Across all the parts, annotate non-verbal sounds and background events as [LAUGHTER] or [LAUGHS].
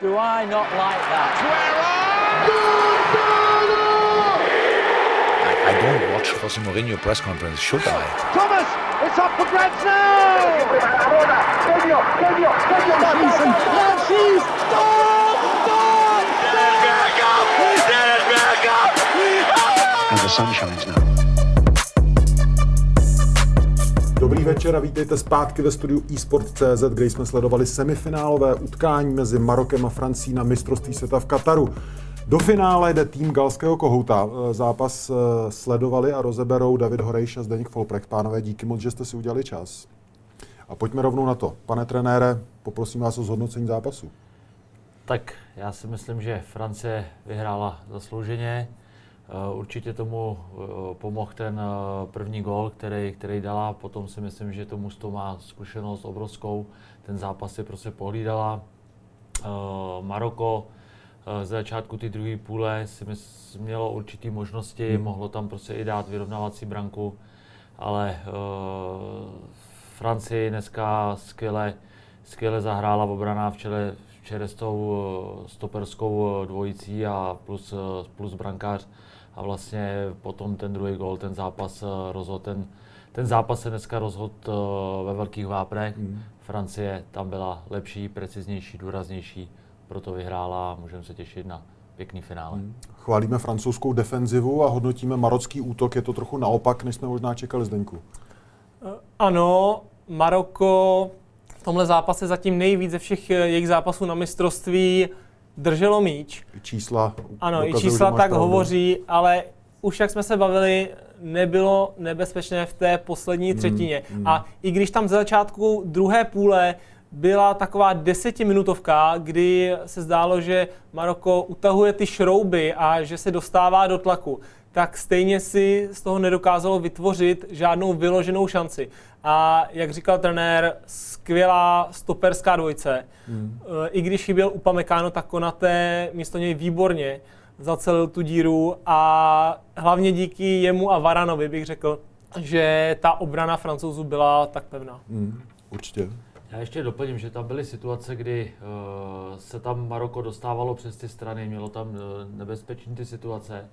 Do I not like that? I, I don't watch Jose Mourinho press conference, should I? Thomas, it's up for grabs now. And the sun shines now. Dobrý večer a vítejte zpátky ve studiu eSport.cz, kde jsme sledovali semifinálové utkání mezi Marokem a Francií na mistrovství světa v Kataru. Do finále jde tým galského kohouta. Zápas eh, sledovali a rozeberou David Horejš a Zdeněk Folprecht. Pánové, díky moc, že jste si udělali čas. A pojďme rovnou na to. Pane trenére, poprosím vás o zhodnocení zápasu. Tak já si myslím, že Francie vyhrála zaslouženě. Eh, Určitě tomu eh, pomohl ten eh, první gol, který, který dala. Potom si myslím, že to mužstvo má zkušenost obrovskou. Ten zápas si prostě pohlídala. Maroko z začátku ty druhé půle si mys- mělo určitý možnosti, hmm. mohlo tam prostě i dát vyrovnávací branku, ale Francii dneska skvěle, skvěle zahrála v obraná v čele, v čele s tou stoperskou dvojicí a plus, plus brankář. A vlastně potom ten druhý gol, ten zápas eh, rozhodl. Ten, ten zápas se dneska rozhodl eh, ve velkých vápnech. Mm. Francie tam byla lepší, preciznější, důraznější, proto vyhrála a můžeme se těšit na pěkný finále. Mm. Chválíme francouzskou defenzivu a hodnotíme marocký útok. Je to trochu naopak, než jsme možná čekali Zdeňku. Ano, Maroko v tomhle zápase zatím nejvíc ze všech eh, jejich zápasů na mistrovství drželo míč. I čísla Ano, i čísla tak pravdu. hovoří, ale už jak jsme se bavili, nebylo nebezpečné v té poslední třetině. A i když tam ze začátku druhé půle byla taková desetiminutovka, kdy se zdálo, že Maroko utahuje ty šrouby a že se dostává do tlaku, tak stejně si z toho nedokázalo vytvořit žádnou vyloženou šanci. A jak říkal trenér, skvělá stoperská dvojce. Hmm. I když chyběl Upamecano, tak Konaté místo něj výborně zacelil tu díru a hlavně díky jemu a Varanovi bych řekl, že ta obrana francouzů byla tak pevná. Mm, určitě. Já ještě doplním, že tam byly situace, kdy uh, se tam Maroko dostávalo přes ty strany, mělo tam uh, nebezpečné ty situace,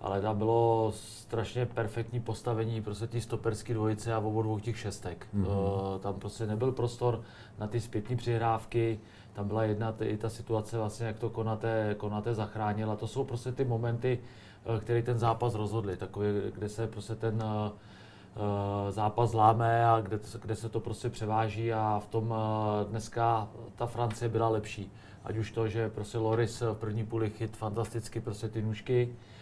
ale tam bylo strašně perfektní postavení prostě té stoperské dvojice a obou dvou těch šestek. Mm-hmm. Tam prostě nebyl prostor na ty zpětní přihrávky, tam byla jedna i ta situace vlastně, jak to Konaté, Konaté zachránil a to jsou prostě ty momenty, uh, které ten zápas rozhodly, takové, kde se prostě ten eh, zápas láme a kde, kde se to prostě převáží a v tom eh, dneska ta Francie byla lepší. Ať už to, že prostě Loris v první půli chyt fantasticky prostě ty nůžky, eh,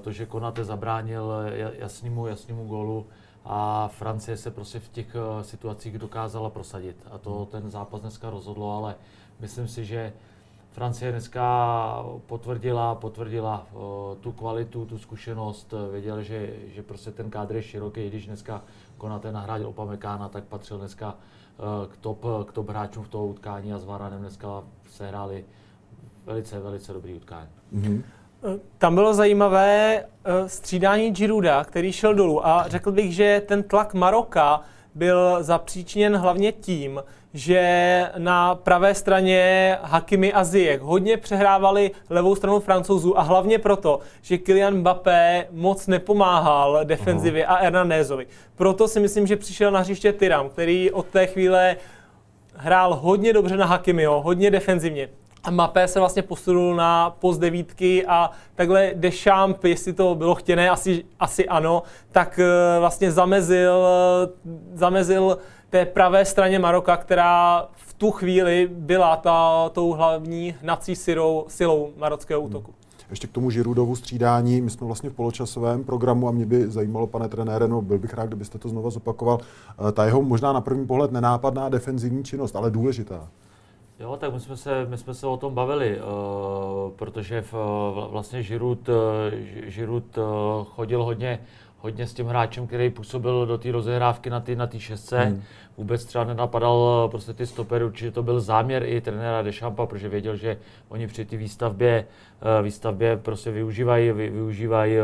to, že Konate zabránil ja- jasnému, jasnému gólu a Francie se prostě v těch eh, situacích dokázala prosadit. A to ten zápas dneska rozhodlo, ale myslím si, že Francie dneska potvrdila, potvrdila uh, tu kvalitu, tu zkušenost, eh, věděl, že, že prostě ten kádr je široký, i když dneska Konate nahradil Opamekána, tak patřil dneska k, top, k top hráčům v toho utkání a s Varanem dneska se hráli velice, velice dobrý utkání. Mm-hmm. Tam bylo zajímavé eh, střídání Girouda, který šel dolů a řekl bych, že ten tlak Maroka byl zapříčiněn hlavně tím, že na pravé straně Hakimi a Ziyech hodně přehrávali levou stranu francouzů a hlavně proto, že Kylian Mbappé moc nepomáhal defenzivě a Hernandézovi. Proto si myslím, že přišel na hřiště Tyram, který od té chvíle hrál hodně dobře na Hakimiho, hodně defenzivně. Mapé se vlastně posunul na post devítky a takhle Deschamps, jestli to bylo chtěné, asi, asi ano, tak eh, vlastně zamezil, eh, zamezil té pravé straně Maroka, která v tu chvíli byla ta, tou hlavní hnací silou, silou marockého útoku. Ještě k tomu Žirudovu střídání. My jsme vlastně v poločasovém programu a mě by zajímalo, pane trenére, no byl bych rád, kdybyste to znova zopakoval. Eh, Ta jeho možná na první pohled nenápadná defenzivní činnost, ale důležitá. Jo, tak my jsme se, my jsme se o tom bavili, uh, protože v, vlastně Žirut, uh, Žirut uh, chodil hodně, hodně s tím hráčem, který působil do té rozehrávky na té na šestce. Hmm. Vůbec třeba nenapadal prostě ty stopery, určitě to byl záměr i trenéra Dešampa, protože věděl, že oni při té výstavbě, výstavbě prostě využívají, využívají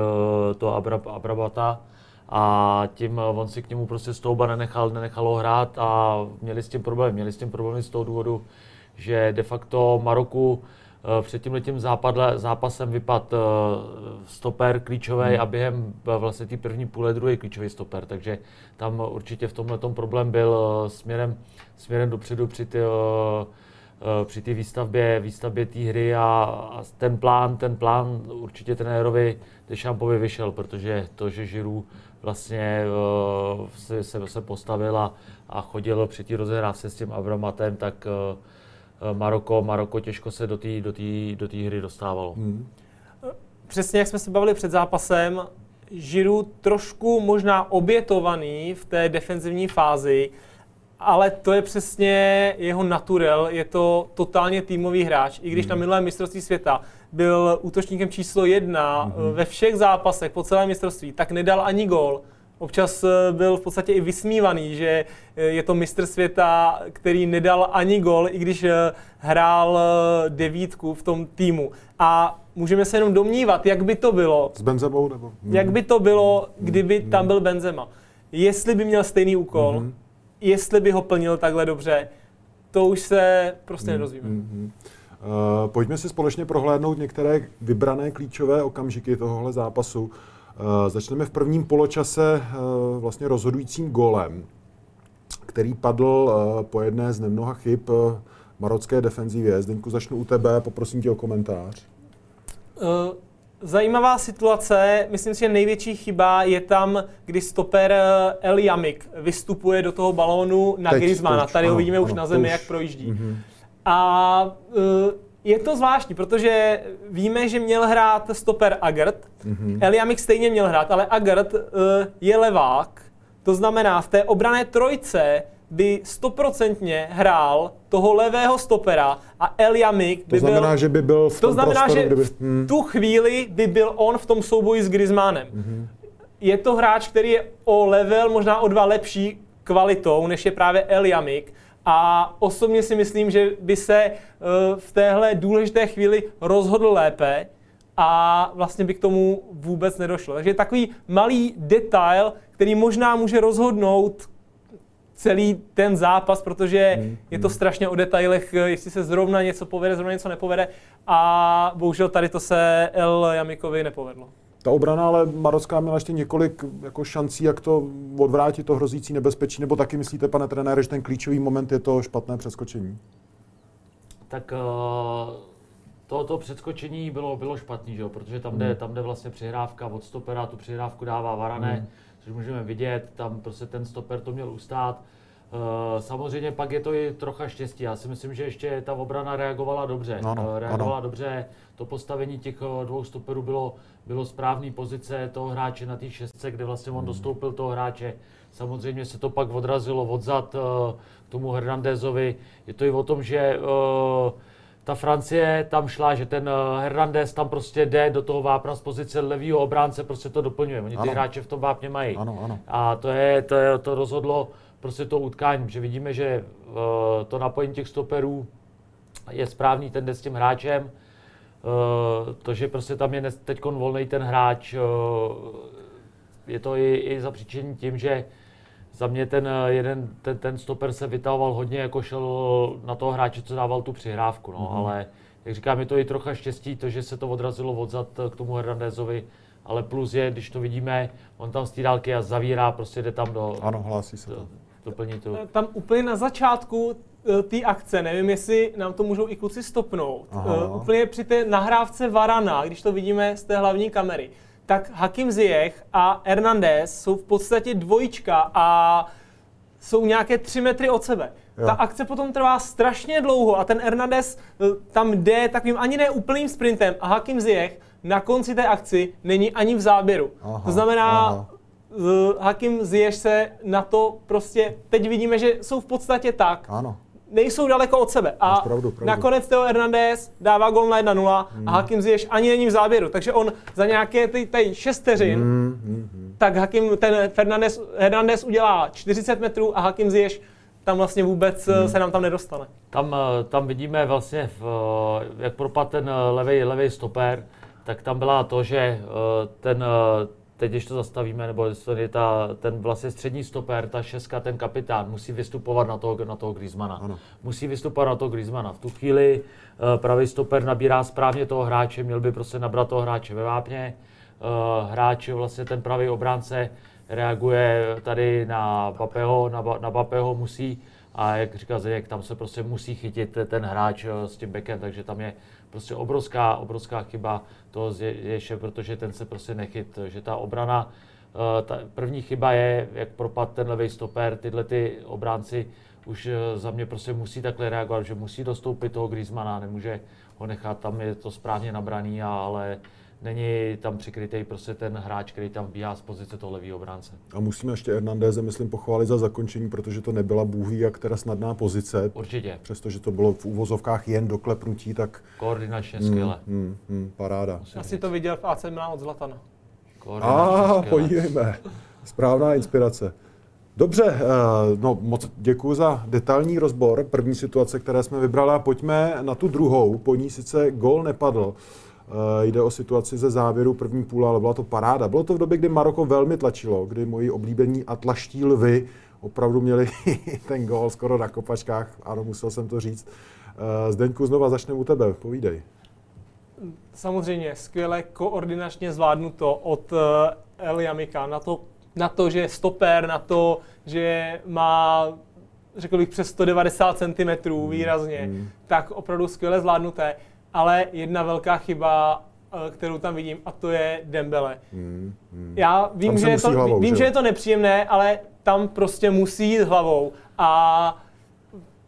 to Abrabata a tím on si k němu prostě Stouba nenechal, nenechalo hrát a měli s tím problém. Měli s tím problémy z toho důvodu, že de facto Maroku eh, před tím letím západle, zápasem vypad eh, stoper klíčový hmm. a během eh, vlastně té první půle druhý klíčový stoper, takže tam určitě v tomhle problém byl směrem, směrem dopředu při ty, při té výstavbě, výstavbě té hry a, a, ten plán, ten plán určitě trenérovi Dešampovi vyšel, protože to, že Žiru vlastně se, se, se postavil a, a chodil při té rozehrávce s tím Abramatem, tak uh, Maroko, Maroko těžko se do té do do hry dostávalo. Hmm. Přesně jak jsme se bavili před zápasem, Žiru trošku možná obětovaný v té defenzivní fázi, ale to je přesně jeho naturel, je to totálně týmový hráč. I když hmm. na minulém mistrovství světa byl útočníkem číslo jedna hmm. ve všech zápasech po celém mistrovství, tak nedal ani gol. Občas eh, byl v podstatě i vysmívaný, že eh, je to mistr světa, který nedal ani gol, i když eh, hrál devítku v tom týmu. A můžeme se jenom domnívat, jak by to bylo. S Benzemou nebo? Jak by to bylo, kdyby tam byl Benzema. Jestli by měl stejný úkol, mm-hmm. jestli by ho plnil takhle dobře, to už se prostě mm-hmm. nedozvíme. Mm-hmm. Uh, pojďme si společně prohlédnout některé vybrané klíčové okamžiky tohohle zápasu. Uh, začneme v prvním poločase uh, vlastně rozhodujícím golem, který padl uh, po jedné z nemnoha chyb marocké defenzivě. Zdeňku, začnu u tebe, poprosím tě o komentář. Zajímavá situace, myslím si, že největší chyba je tam, kdy stoper El Yamik vystupuje do toho balónu na Griezmana. Tady ho vidíme ano, už na zemi, už. jak projíždí. Uh-huh. A je to zvláštní, protože víme, že měl hrát stoper Agert. Mm-hmm. Eliamik stejně měl hrát, ale Agert uh, je levák. To znamená, v té obrané trojce by stoprocentně hrál toho levého stopera a Eliamik by To znamená, byl, že by byl v tom To znamená, prostoru, že kdyby, v tu chvíli by byl on v tom souboji s Griezmannem. Mm-hmm. Je to hráč, který je o level, možná o dva lepší kvalitou, než je právě Eliamik a osobně si myslím, že by se eh, v téhle důležité chvíli rozhodl lépe a vlastně by k tomu vůbec nedošlo. Takže je takový malý detail, který možná může rozhodnout celý ten zápas, protože hmm, je to hmm. strašně o detailech, eh, jestli se zrovna něco povede, zrovna něco nepovede a bohužel tady to se El Jamikovi nepovedlo. Ta obrana ale marocká měla ještě několik jako šancí, jak to odvrátit, to hrozící nebezpečí, nebo taky myslíte, pane trenére, že ten klíčový moment je to špatné přeskočení? Tak uh, to, to přeskočení bylo, bylo špatný, že jo? protože tam jde, hmm. tam jde vlastně přihrávka od stopera, tu přihrávku dává Varané, hmm. což můžeme vidět, tam prostě ten stoper to měl ustát. Uh, samozřejmě pak je to i trocha štěstí. Já si myslím, že ještě ta obrana reagovala dobře. Ano, uh, reagovala ano. dobře. To postavení těch dvou stoperů bylo, bylo správný pozice toho hráče na té šestce, kde vlastně on hmm. dostoupil toho hráče. Samozřejmě se to pak odrazilo odzad uh, k tomu Hernandezovi. Je to i o tom, že uh, ta Francie tam šla, že ten Hernandez tam prostě jde do toho vápna z pozice levýho obránce, prostě to doplňuje. Oni ty ano. hráče v tom vápně mají. Ano, ano. A to, je, to, je, to rozhodlo prostě to utkání, že vidíme, že uh, to napojení těch stoperů je správný, ten jde s tím hráčem. Uh, to, že prostě tam je teď volný ten hráč, uh, je to i, i zapříčení tím, že za mě ten jeden, ten, ten stoper se vytahoval hodně, jako šel na toho hráče, co dával tu přihrávku, no, mm-hmm. ale jak říkám, je to i trocha štěstí, to, že se to odrazilo odzad k tomu Hernandezovi, ale plus je, když to vidíme, on tam z té dálky a zavírá, prostě jde tam do... Ano, hlásí se to to. Eh, tam úplně na začátku eh, té akce, nevím, jestli nám to můžou i kluci stopnout, uh, úplně při té nahrávce Varana, když to vidíme z té hlavní kamery, tak Hakim Ziyech a Hernandez jsou v podstatě dvojička a jsou nějaké tři metry od sebe. Jo. Ta akce potom trvá strašně dlouho a ten Hernandez tam jde takovým ani ne úplným sprintem a Hakim Ziyech na konci té akci není ani v záběru. Aha, to znamená, aha. Hakim Ziyech se na to prostě, teď vidíme, že jsou v podstatě tak. Ano. Nejsou daleko od sebe. A Máš pravdu, pravdu. nakonec Teo Hernandez dává gol na 1-0 Hmm. a Hakim Ziyech ani není v záběru. Takže on za nějaké ty, ty 6 vteřin, Hmm, tak Hakim, ten Fernandez, Hernandez udělá 40 metrů a Hakim Ziyech tam vlastně vůbec Hmm. se nám tam nedostane. Tam, eh, tam vidíme vlastně, v, eh, jak propadl ten levý, levý stoper, tak tam byla to, že ten, teď když to zastavíme, nebo je ta, ten vlastně střední stoper, ta šestka, ten kapitán, musí vystupovat na toho, na toho Griezmana. Ano. Musí vystupovat na toho Griezmana. V tu chvíli eh, pravý stoper nabírá správně toho hráče, měl by prostě nabrat toho hráče ve vápně. Eh, Hráč, vlastně ten pravý obránce, reaguje tady na Papeho, na, Ba- na Papeho musí a jak říká Zdeněk, tam se prostě musí chytit ten hráč eh, s tím bekem, takže tam je prostě obrovská, obrovská chyba toho Zješe, protože ten se prostě nechyt, že ta obrana, eh, ta první chyba je, jak propad ten levý stoper, tyhle ty obránci už eh, za mě prostě musí takhle reagovat, že musí dostoupit toho Griezmana, nemůže ho nechat, tam je to správně nabraný, ale není tam přikrytý prostě ten hráč, který tam bíhá z pozice toho levého obránce. A musíme ještě Hernandéze, myslím, pochválit za zakončení, protože to nebyla bůhví jak teda snadná pozice. Určitě, Přestože to bylo v úvozovkách jen doklepnutí, tak koordinačně skvěle. hmm, hmm, paráda. Asi to viděl v AC Milan od Zlatana. A skvěle. podívejme. Správná inspirace. Dobře, eh, no moc děkuji za detailní rozbor první situace, které jsme vybrali a pojďme na tu druhou. Po ní sice gól nepadl. Eh, Jde o situaci ze závěru první půle, ale byla to paráda. Bylo to v době, kdy Maroko velmi tlačilo, kdy moji oblíbení atlaští lvy opravdu měli [LAUGHS] ten gól skoro na kopačkách. Ano, musel jsem to říct. Eh, Zdeňku, znova začneme u tebe. Povídej. Samozřejmě skvěle koordinačně zvládnuto od eh, El Jamika na to, na to, že je stoper, na to, že má řekl bych přes 190 cm výrazně, tak opravdu skvěle zvládnuté. Ale jedna velká chyba, eh, kterou tam vidím, a to je Dembele. Já vím, Tam se že, je to, hlavou, vím že že je to nepříjemné, ale tam prostě musí jít hlavou. A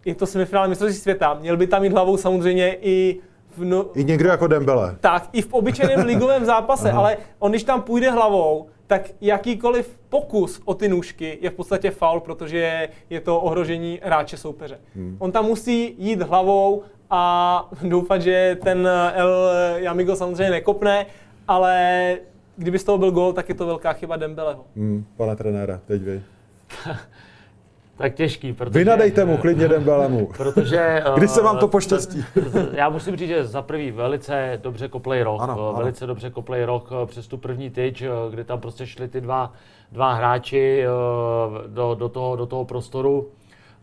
je to semifinále mistrovství světa. Měl by tam jít hlavou samozřejmě i v no, I někdo jako Dembele. tak i v obyčejném [LAUGHS] ligovém zápase, ale on když tam půjde hlavou, tak jakýkoliv pokus o ty nůžky je v podstatě faul, protože je to ohrožení hráče soupeře. On tam musí jít hlavou a doufat, že ten El Jamigo samozřejmě nekopne, ale kdyby z toho byl gol, tak je to velká chyba Dembeleho. Hmm, pane trenére, teď vy. [LAUGHS] Tak těžký, protože... Vy nadejte mu klidně Dembelemu. [LAUGHS] Protože... Kdy se eh, vám to poštěstí? [LAUGHS] Já musím říct, že za první velice dobře koplej rok. Ano, eh, ano. Velice dobře koplej rok eh, přes tu první tyč, eh, kdy tam prostě šli ty dva, dva hráči eh, do, do, toho, do toho prostoru.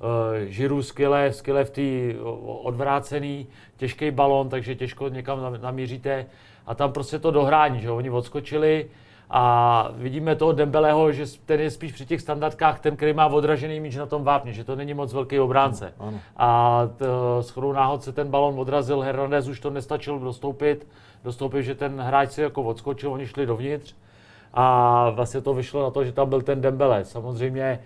Eh, Žiru skvěle, skvěle v té odvrácený, těžký balon, takže těžko někam nam- namíříte. A tam prostě to dohrání, že oni odskočili a vidíme toho Dembeleho, že ten je spíš při těch standardkách ten, který má odražený míč na tom vápně, že to není moc velký obránce. Ano. A t, s chodou náhod se ten balon odrazil, Hernandez už to nestačil dostoupit, dostoupit, že ten hráč si jako odskočil, oni šli dovnitř a vlastně to vyšlo na to, že tam byl ten Dembele. Samozřejmě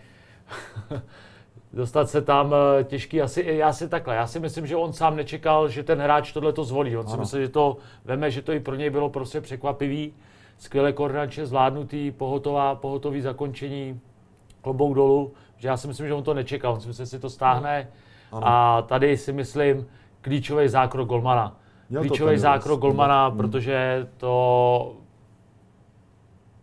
[LAUGHS] dostat se tam eh, těžký, asi, já si takhle, já si myslím, že on sám nečekal, že ten hráč tohle to zvolí. On si Ano. myslel, že to veme, že to i pro něj bylo prostě překvapivý, skvěle koordinačně zvládnutý, pohotová, pohotový zakončení, klobouk dolů, že já si myslím, že on to nečekal, on si myslel, že si to stáhne a tady si myslím klíčový zákrok Golmana. Měl Klíčový zákrok. Golmana, Hmm. protože to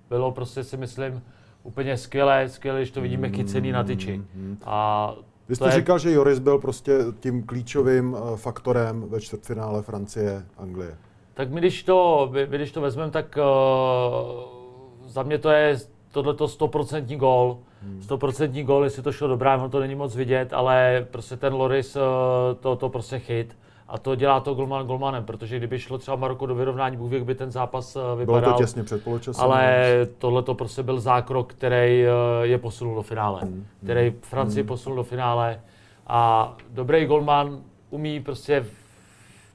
bylo prostě si myslím úplně skvělé, skvělé, když to vidíme chycený na tyči. A Hmm, Vy jste je- říkal, že Joris byl prostě tím klíčovým eh, faktorem ve čtvrtfinále Francie, Anglie. Tak my když to, my, když to vezmeme, tak uh, za mě to je tohleto stoprocentní gól. Stoprocentní gól, jestli to šlo do brány, ono to není moc vidět, ale prostě ten Loris uh, to, to prostě chyt. A to dělá to golman golmanem, protože kdyby šlo třeba Maroko do vyrovnání, Bůh by ten zápas uh, Bylo vypadal. to těsně před poločasem. Ale tohle to prostě byl zákrok, který eh, je posunul do finále. Který Francii posunul do finále. A dobrý golman umí prostě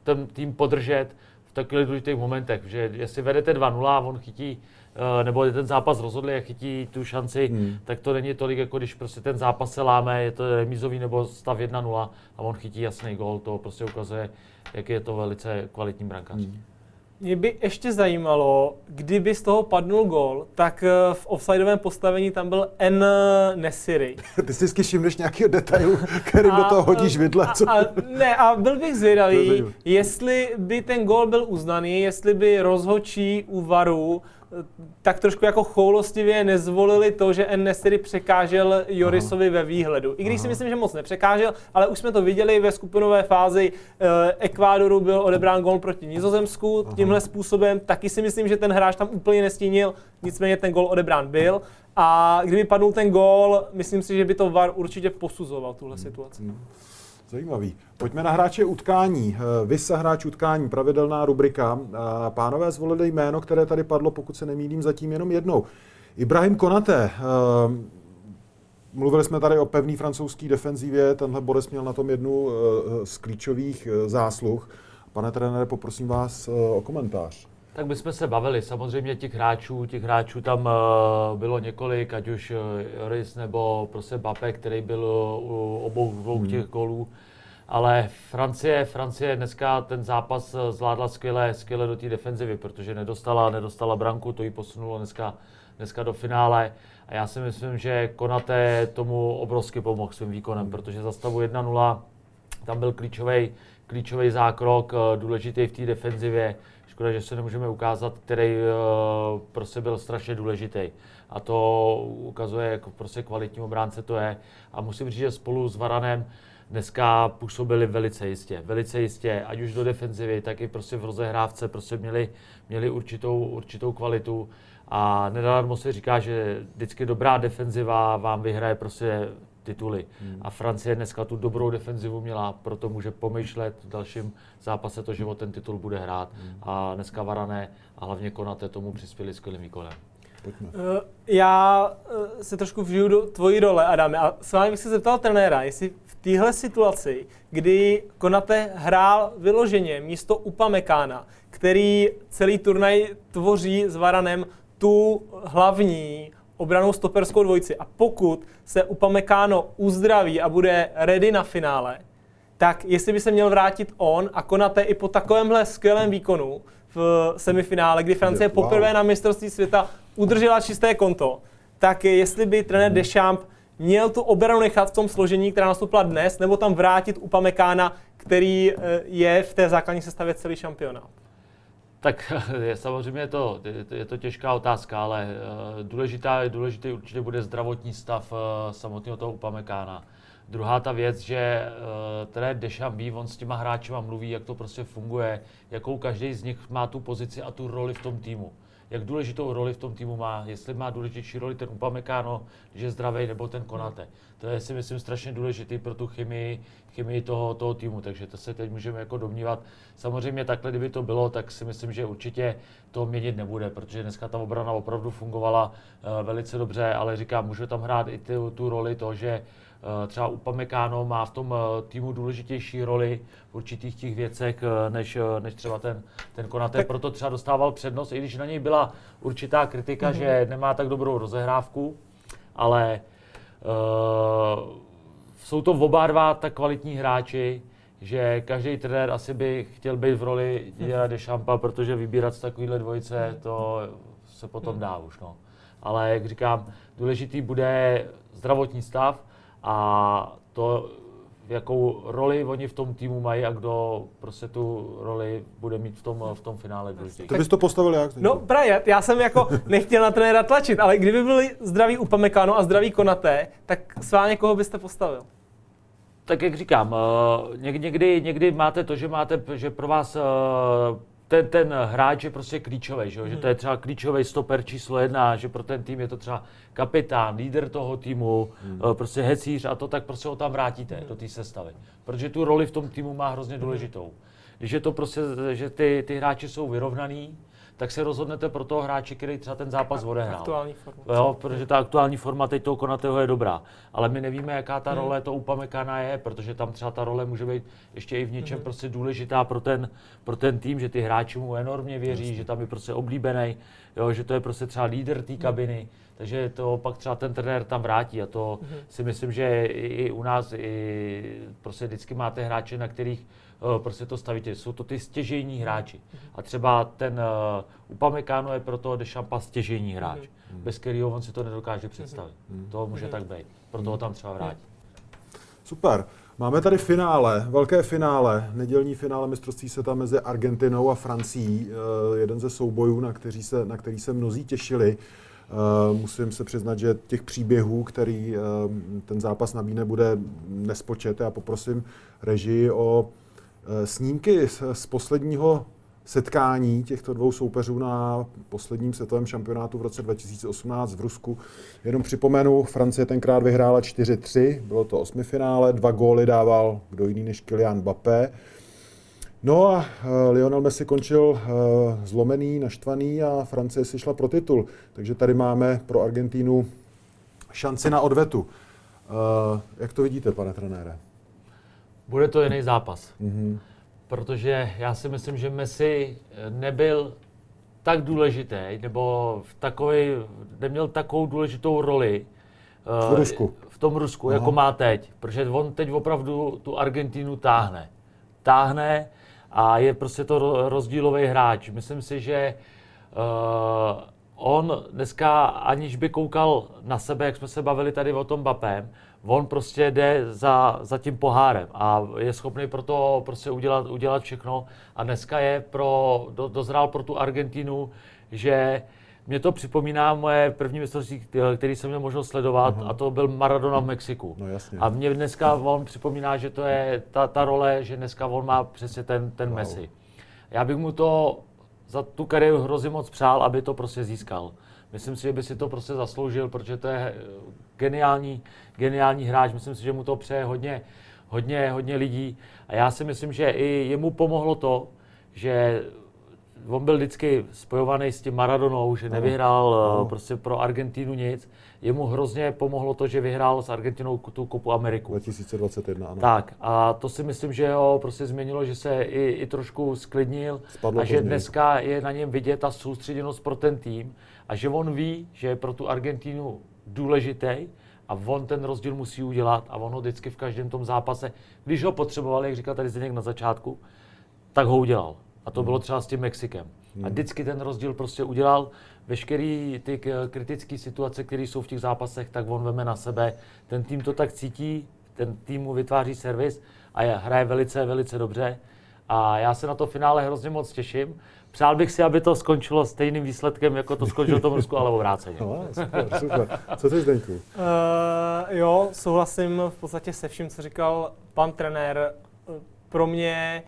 ten tým podržet v takových důležitých momentech, že jestli vedete 2-0 a on chytí, eh, nebo je ten zápas rozhodli a chytí tu šanci, Hmm. tak to není tolik, jako když prostě ten zápas se láme, je to remízový nebo stav 1-0 a on chytí jasný gól, to prostě ukazuje, jak je to velice kvalitní brankář. Mě by ještě zajímalo, kdyby z toho padnul gol, tak eh, v offsideovém postavení tam byl N. Nesiri. [LAUGHS] Ty si vždycky všimneš nějakého detailu, kterým do toho hodíš vidle. Co? A, a, ne, a byl bych zvědavý, jestli by ten gol byl uznaný, jestli by rozhočí u VARu tak trošku jako choulostivě nezvolili to, že N. Nesiri překážel Jorisovi Aha. ve výhledu. I když Aha. si myslím, že moc nepřekážel, ale už jsme to viděli ve skupinové fázi eh, Ekvádoru byl odebrán gol proti Nizozemsku Aha. tímhle způsobem. Taky si myslím, že ten hráč tam úplně nestínil, nicméně ten gol odebrán byl. A kdyby padl ten gol, myslím si, že by to VAR určitě posuzoval tuhle hmm. situaci. Hmm. Zajímavý. Pojďme na hráče utkání. Eh, Vy se hráč utkání, pravidelná rubrika. Eh, pánové zvolili jméno, které tady padlo, pokud se nemýlím, zatím jenom jednou. Ibrahim Konate. Eh, mluvili jsme tady o pevný francouzský defenzivě, tenhle Boris měl na tom jednu z klíčových zásluh. Pane trenére, poprosím vás o komentář. Tak my jsme se bavili, samozřejmě těch hráčů, těch hráčů tam bylo několik, ať už Joris nebo prostě Bape, který byl u obou dvou hmm. těch golů. Ale Francie, Francie dneska ten zápas zvládla skvěle, skvěle do té defenzivy, protože nedostala, nedostala branku, to ji posunulo dneska, dneska do finále. A já si myslím, že Konate tomu obrovsky pomohl svým výkonem, protože za stavu 1-0 tam byl klíčový klíčový zákrok, eh, důležitý v té defenzivě. Škoda, že se nemůžeme ukázat, který eh, prostě byl strašně důležitý. A to ukazuje, jako prostě kvalitní obránce to je. A musím říct, že spolu s Varanem dneska působili velice jistě, velice jistě, ať už do defenzivy, tak i prostě v rozehrávce prostě měli, měli určitou, určitou kvalitu a nedarmo se říká, že vždycky dobrá defenziva vám vyhraje prostě tituly. Hmm. A Francie dneska tu dobrou defenzivu měla, proto může pomýšlet v dalším zápase to, že o ten titul bude hrát. Hmm. A dneska Varané a hlavně Konate tomu přispěli skvělým výkonem. Pojďme. Uh, já uh, se trošku vžiju do tvojí role, Adame, a s vámi bych se zeptal trenéra, jestli téhle situaci, kdy Konate hrál vyloženě místo Upamekána, který celý turnaj tvoří s Varanem tu hlavní obranou stoperskou dvojici. A pokud se Upamekáno uzdraví a bude ready na finále, tak jestli by se měl vrátit on a Konate i po takovémhle skvělém výkonu v semifinále, kdy Francie poprvé na mistrovství světa udržela čisté konto, tak jestli by trenér Deschamps měl tu obranu nechat v tom složení, která nastupila dnes, nebo tam vrátit Upamekána, který eh, je v té základní sestavě celý šampionát? Tak [LAUGHS] je, samozřejmě to, je, je to těžká otázka, ale uh, důležitá, důležitý určitě bude zdravotní stav uh, samotného toho Upamekána. Druhá ta věc, že uh, trenér Dešam ví, on s těma hráčima mluví, jak to prostě funguje, jakou každý z nich má tu pozici a tu roli v tom týmu jak důležitou roli v tom týmu má, jestli má důležitější roli ten Upamecano, že je zdravý, nebo ten Konate. To je si myslím strašně důležitý pro tu chemii, chemii toho, toho týmu, takže to se teď můžeme jako domnívat. Samozřejmě takhle, kdyby to bylo, tak si myslím, že určitě to měnit nebude, protože dneska ta obrana opravdu fungovala uh, velice dobře, ale říkám, může tam hrát i tu, tu roli to, že třeba Upamecano má v tom eh, týmu důležitější roli v určitých těch věcech, eh, než, než třeba ten, ten Konate. Tak... Proto třeba dostával přednost, i když na něj byla určitá kritika, mm-hmm. že nemá tak dobrou rozehrávku, ale uh, jsou to oba dva tak kvalitní hráči, že každý trenér asi by chtěl být v roli Didiera Deschampa, protože vybírat z takovéhle dvojice, to se potom dá už. No. Ale jak říkám, důležitý bude zdravotní stav, a to, jakou roli oni v tom týmu mají a kdo prostě tu roli bude mít v tom, v tom finále důležitý. To bys to postavil jak? No právě, já jsem jako nechtěl na trenéra tlačit, ale kdyby byli zdraví Upamecano a zdraví Konaté, tak s vámi koho byste postavil? Tak jak říkám, eh, někdy, někdy máte to, že máte, že pro vás eh, ten, ten hráč je prostě klíčový, že, hmm. že to je třeba klíčový stoper číslo jedna, že pro ten tým je to třeba kapitán, líder toho týmu, hmm. prostě hecíř a to tak prostě ho tam vrátíte hmm. do té sestavy. Protože tu roli v tom týmu má hrozně hmm. důležitou. Když je to prostě, že ty, ty hráči jsou vyrovnaný, tak se rozhodnete pro toho hráče, který třeba ten zápas odehrál. Aktuální forma. Jo, protože ta aktuální forma teď toho Konatého je dobrá. Ale my nevíme, jaká ta hmm. role to Upamecana je, protože tam třeba ta role může být ještě i v něčem hmm. prostě důležitá pro ten, pro ten tým, že ty hráči mu enormně věří, Jasně. že tam je prostě oblíbený, jo, že to je prostě třeba lídr té hmm. kabiny. Takže to pak třeba ten trenér tam vrátí a to mm-hmm. si myslím, že i u nás i prostě vždycky máte hráče, na kterých prostě to stavíte. Jsou to ty stěžejní hráči. A třeba ten uh, Upamecano je pro toho Dešampa stěžejní hráč, bez kterého on si to nedokáže představit. To může tak být. Proto ho tam třeba vrátí. Super. Máme tady finále, velké finále, nedělní finále mistrovství světa mezi Argentinou a Francií. Eh, jeden ze soubojů, na, kteří se, na který se mnozí těšili. Eh, Musím se přiznat, že těch příběhů, který eh, ten zápas nabídne, bude nespočet. Já poprosím režii o eh, snímky z, posledního setkání těchto dvou soupeřů na posledním světovém šampionátu v roce 2018 v Rusku. Jenom připomenu, Francie tenkrát vyhrála 4-3, bylo to osmifinále, dva góly dával kdo jiný než Kylian Mbappé. No a uh, Lionel Messi končil uh, zlomený, naštvaný a Francie si šla pro titul. Takže tady máme pro Argentínu šanci na odvetu. Jak to vidíte, pane trenére? Bude to jiný zápas. Mm-hmm. Protože já si myslím, že Messi nebyl tak důležitý, nebo v takový, neměl takovou důležitou roli V Rusku. v tom Rusku, Aha. jako má teď. Protože on teď opravdu tu Argentínu táhne. Táhne a je prostě to ro- rozdílový hráč. Myslím si, že uh, on dneska, aniž by koukal na sebe, jak jsme se bavili tady o tom Bapem, on prostě jde za, za tím pohárem a je schopný pro to prostě udělat, udělat všechno. A dneska je pro, do, dozrál pro tu Argentínu, že mě to připomíná moje první mistrovství, který jsem měl možnost sledovat, a to byl Maradona v Mexiku. No jasně. A mě dneska on připomíná, že to je ta, ta role, že dneska on má přesně ten, ten wow. Messi. Já bych mu to za tu kariéru hrozně moc přál, aby to prostě získal. Myslím si, že by si to prostě zasloužil, protože to je eh, geniální, geniální hráč. Myslím si, že mu to přeje hodně, hodně, hodně lidí. A já si myslím, že i jemu pomohlo to, že on byl vždycky spojovaný s tím Maradonou, že nevyhrál ano. prostě pro Argentínu nic. Jemu hrozně pomohlo to, že vyhrál s Argentinou tu Kopu Ameriku. 2021, ano. Tak a to si myslím, že ho prostě změnilo, že se i, i trošku sklidnil Spadlo a že dneska je na něm vidět ta soustředěnost pro ten tým a že on ví, že je pro tu Argentínu důležitý a on ten rozdíl musí udělat a on ho vždycky v každém tom zápase, když ho potřebovali, jak říkal tady Zdeněk na začátku, tak ho udělal. A to bylo třeba s tím Mexikem. A vždycky ten rozdíl prostě udělal. Veškerý ty kritické situace, které jsou v těch zápasech, tak on veme na sebe. Ten tým to tak cítí, ten tým mu vytváří servis a je, hraje velice, velice dobře. A já se na to finále hrozně moc těším. Přál bych si, aby to skončilo stejným výsledkem, jako to skončilo v tom Rusku, ale obráceně. No, super, super. Co ty, Zdeňku? Uh, jo, souhlasím v podstatě se vším, co říkal pan trenér. Pro mě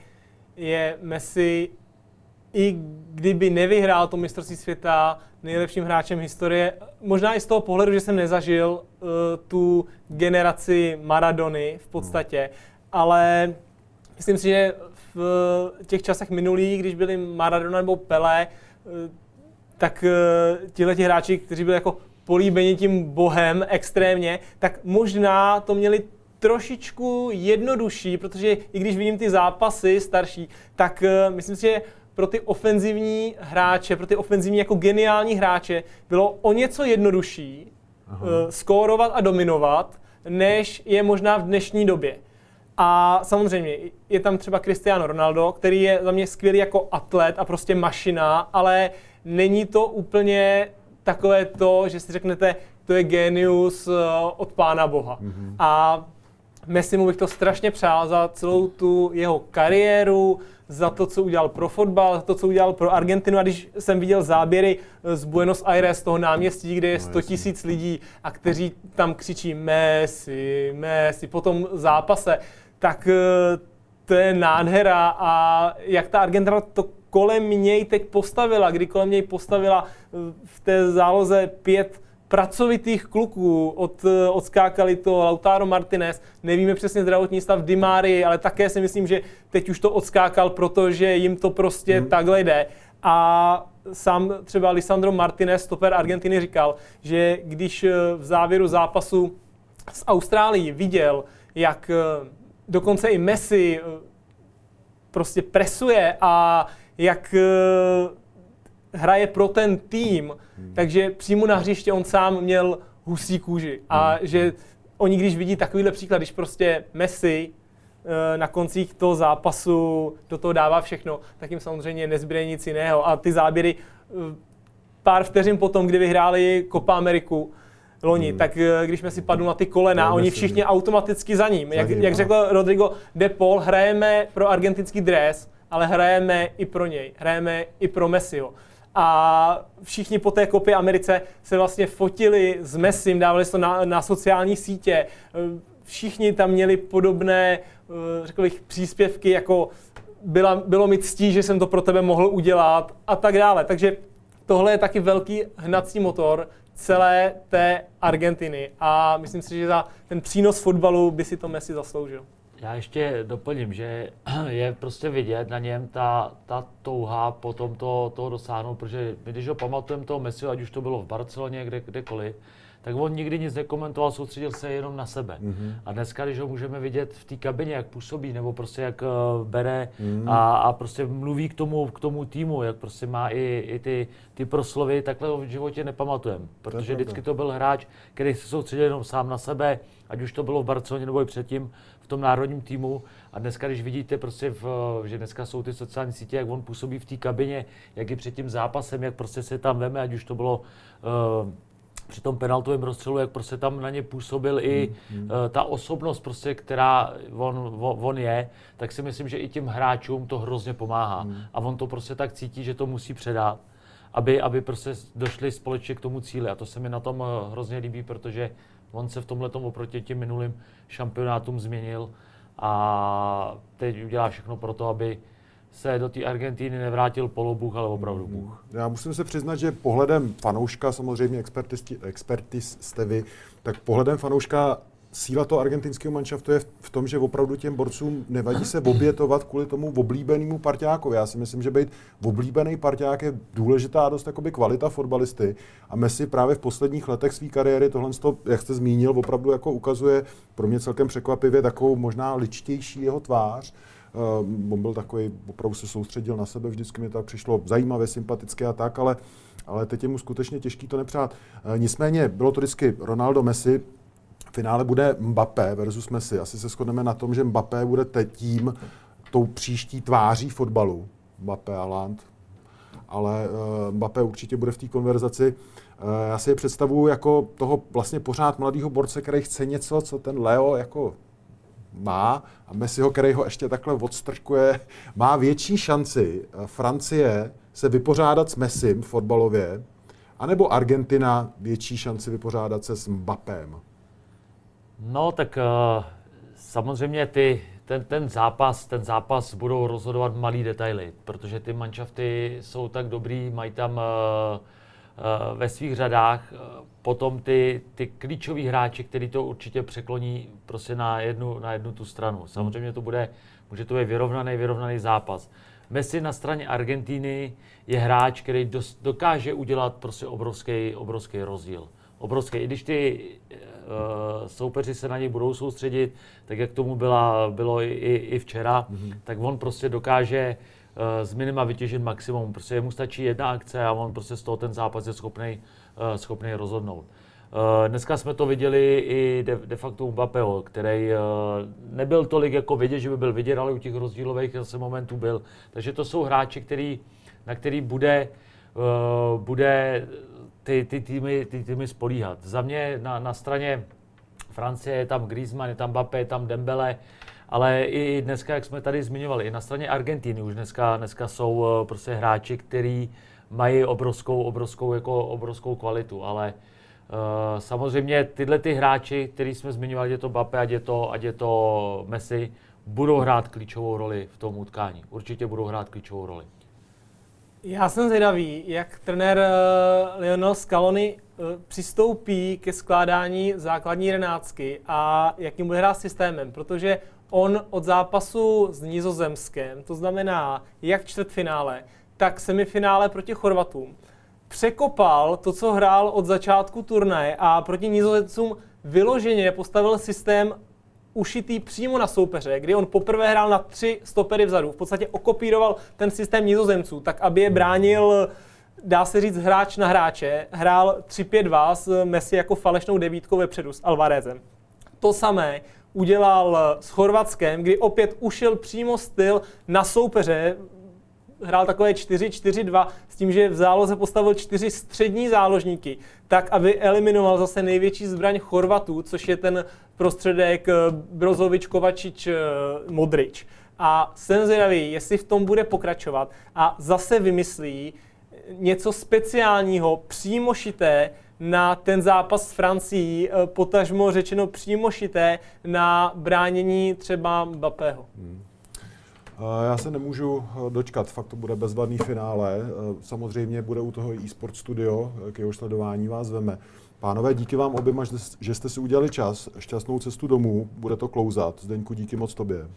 je Messi, i kdyby nevyhrál to mistrovství světa, nejlepším hráčem historie. Možná i z toho pohledu, že jsem nezažil uh, tu generaci Maradony v podstatě, ale myslím si, že v těch časech minulých, když byli Maradona nebo Pelé, eh, tak uh, tihle hráči, kteří byli jako políbeni tím bohem extrémně, tak možná to měli trošičku jednodušší, protože i když vidím ty zápasy starší, tak uh, myslím si, že pro ty ofenzivní hráče, pro ty ofenzivní jako geniální hráče bylo o něco jednodušší uh, skórovat a dominovat, než je možná v dnešní době. A samozřejmě je tam třeba Cristiano Ronaldo, který je za mě skvělý jako atlet a prostě mašina, ale není to úplně takové to, že si řeknete, to je genius eh, od pána Boha. Mm-hmm. A Messi mu bych to strašně přál za celou tu jeho kariéru, za to, co udělal pro fotbal, za to, co udělal pro Argentinu. A když jsem viděl záběry z Buenos Aires, z toho náměstí, kde je 100 tisíc lidí a kteří tam křičí Messi, Messi po tom zápase, tak eh, to je nádhera a jak ta Argentina to kolem něj teď postavila, kdy kolem něj postavila eh, v té záloze pět pracovitých kluků, od, eh, odskákali to Lautaro Martinez, nevíme přesně zdravotní stav Di Marii, ale také si myslím, že teď už to odskákal, protože jim to prostě hmm. takhle jde. A sám třeba Lisandro Martinez, stoper Argentiny, říkal, že když eh, v závěru zápasu s Austrálií viděl, jak eh, dokonce i Messi prostě presuje a jak hraje pro ten tým, takže přímo na hřiště on sám měl husí kůži. A že oni, když vidí takovýhle příklad, když prostě Messi eh, na koncích toho zápasu do toho dává všechno, tak jim samozřejmě nezbyde nic jiného. A ty záběry eh, pár vteřin potom, kdy vyhráli Copa Ameriku, loni, hmm. tak eh, když jsme si padli na ty kolena, no, oni všichni že... automaticky za ním. Za jak, ním, jak řekl Rodrigo De Paul, hrajeme pro argentinský dres, ale hrajeme i pro něj, hrajeme i pro Messiho. A všichni po té kopě Americe se vlastně fotili s Messim, dávali to na, na sociální sítě. Všichni tam měli podobné, eh, řekl bych, příspěvky, jako byla, bylo mi ctí, že jsem to pro tebe mohl udělat a tak dále. Takže tohle je taky velký hnací motor celé té Argentiny a myslím si, že za ten přínos fotbalu by si to Messi zasloužil. Já ještě doplním, že [CLEARS THROAT] je prostě vidět na něm ta, ta touha potom to, toho dosáhnout, protože my, když ho pamatujeme toho Messi, ať už to bylo v Barceloně, kde, kdekoliv, tak on nikdy nic nekomentoval, soustředil se jenom na sebe. Mm-hmm. A dneska, když ho můžeme vidět v té kabině, jak působí, nebo prostě jak uh, bere mm-hmm. a, a prostě mluví k tomu, k tomu týmu, jak prostě má i, i ty, ty proslovy, takhle ho v životě nepamatujeme. Protože to vždycky to byl hráč, který se soustředil jenom sám na sebe, ať už to bylo v Barceloně nebo i předtím v tom národním týmu. A dneska, když vidíte, prostě v, že dneska jsou ty sociální sítě, jak on působí v té kabině, jak i před tím zápasem, jak prostě se tam veme, ať už to bylo uh, při tom penaltovém rozstřelu, jak prostě tam na ně působil i mm, mm. ta osobnost, prostě, která on, on, je, tak si myslím, že i těm hráčům to hrozně pomáhá. Mm. A on to prostě tak cítí, že to musí předat, aby, aby prostě došli společně k tomu cíli. A to se mi na tom eh, hrozně líbí, protože on se v tomhle oproti těm minulým šampionátům změnil a teď udělá všechno pro to, aby se do té Argentíny nevrátil polobůh, ale opravdu Bůh. Já musím se přiznat, že pohledem fanouška, samozřejmě expertis jste vy, tak pohledem fanouška síla toho argentinského manšaftu je v tom, že opravdu těm borcům nevadí se obětovat kvůli tomu oblíbenému parťákovi. Já si myslím, že být oblíbený parťák je důležitá dost jakoby kvalita fotbalisty. A Messi právě v posledních letech své kariéry tohle, jak jste zmínil, opravdu jako ukazuje pro mě celkem překvapivě takovou možná ličtější jeho tvář. Uh, on byl takový, opravdu se soustředil na sebe, vždycky mi tak přišlo zajímavé, sympatické a tak, ale, ale teď je mu skutečně těžký to nepřát. Uh, nicméně bylo to vždycky Ronaldo Messi, v finále bude Mbappé versus Messi. Asi se shodneme na tom, že Mbappé bude teď tím, tou příští tváří fotbalu. Mbappé a Land. Ale uh, Mbappé určitě bude v té konverzaci. Uh, já si je představuju jako toho vlastně pořád mladého borce, který chce něco, co ten Leo jako má a Messiho, který ho ještě takhle odstrkuje, má větší šanci eh, Francie se vypořádat s Messim fotbalově, anebo Argentina větší šanci vypořádat se s Mbappém? No, tak uh, samozřejmě ty, ten, ten, zápas, ten zápas budou rozhodovat malý detaily, protože ty manšafty jsou tak dobrý, mají tam uh, ve svých řadách uh, potom ty, ty klíčoví hráči, který to určitě překloní prostě na jednu, na jednu tu stranu. Samozřejmě to bude, může to být vyrovnaný, vyrovnaný zápas. Messi na straně Argentíny je hráč, který dos, dokáže udělat prostě obrovský, obrovský rozdíl. Obrovský. I když ty uh, soupeři se na něj budou soustředit, tak jak tomu byla, bylo i, i, i včera, mm-hmm. tak on prostě dokáže uh, z minima vytěžit maximum. Prostě mu stačí jedna akce a on prostě z toho ten zápas je schopný uh, schopný rozhodnout. Uh, dneska jsme to viděli i de, de facto Mbappého, který nebyl tolik jako vidět, že by byl vidět, ale u těch rozdílových zase momentů byl. Takže to jsou hráči, který, na který bude, bude ty, ty, týmy, ty týmy spolíhat. Za mě na, na straně Francie je tam Griezmann, je tam Mbappé, je tam Dembele, ale i dneska, jak jsme tady zmiňovali, i na straně Argentiny už dneska, dneska jsou eh, prostě hráči, kteří mají obrovskou, obrovskou, jako obrovskou kvalitu, ale uh, samozřejmě tyhle ty hráči, který jsme zmiňovali, je to Mbappé, ať je to, ať je to Messi, budou hrát klíčovou roli v tom utkání. Určitě budou hrát klíčovou roli. Já jsem zvědavý, jak trenér uh, Lionel Scaloni uh, přistoupí ke skládání základní jedenáctky a jakým bude hrát systémem, protože on od zápasu s Nizozemskem, to znamená jak čtvrtfinále, tak semifinále proti Chorvatům, překopal to, co hrál od začátku turnaje a proti Nizozemcům vyloženě postavil systém ušitý přímo na soupeře, kdy on poprvé hrál na tři stopery vzadu. V podstatě okopíroval ten systém nizozemců, tak aby je bránil dá se říct hráč na hráče, hrál 3-5-2 s Messi jako falešnou devítkou vepředu s Alvarezem. To samé udělal s Chorvatskem, kdy opět ušel přímo styl na soupeře, hrál takové 4-4-2 s tím, že v záloze postavil čtyři střední záložníky, tak aby eliminoval zase největší zbraň Chorvatů, což je ten prostředek eh, Brozovič, Kovačič, eh, Modrič. A jsem zvědavý, jestli v tom bude pokračovat a zase vymyslí něco speciálního, přímo šité na ten zápas s Francií, eh, potažmo řečeno přímo šité na bránění třeba Mbappého. Hmm. Já se nemůžu eh, dočkat, fakt to bude bezvadný finále. Eh, samozřejmě bude u toho i e-sport studio, k jeho sledování vás veme. Pánové, díky vám oběma, že jste si udělali čas, šťastnou cestu domů, bude to klouzat. Zdeňku, díky moc tobě.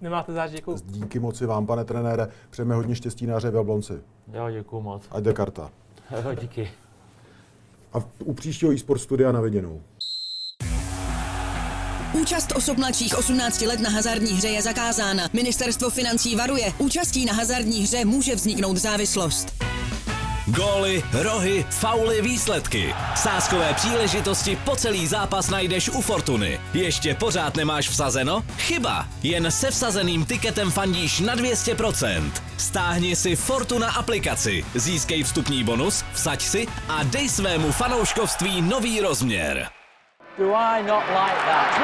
Nemáte záč, děkuji. Díky moci vám, pane trenére, přejeme hodně štěstí na hře v Jablonci. Jo, děkuji moc. Ať jde karta. Jo, [LAUGHS] díky. A u příštího e-sport studia na viděnou. Účast osob mladších 18 let na hazardní hře je zakázána. Ministerstvo financí varuje. Účastí na hazardní hře může vzniknout závislost. Góly, rohy, fauly, výsledky. Sázkové příležitosti po celý zápas najdeš u Fortuny. Ještě pořád nemáš vsazeno? Chyba! Jen se vsazeným tiketem fandíš na 200%. Stáhni si Fortuna aplikaci, získej vstupní bonus, vsaď si a dej svému fanouškovství nový rozměr. Do I not like that?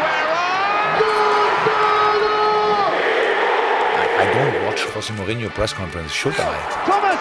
I, I don't watch Jose Mourinho press conference, should I? Thomas,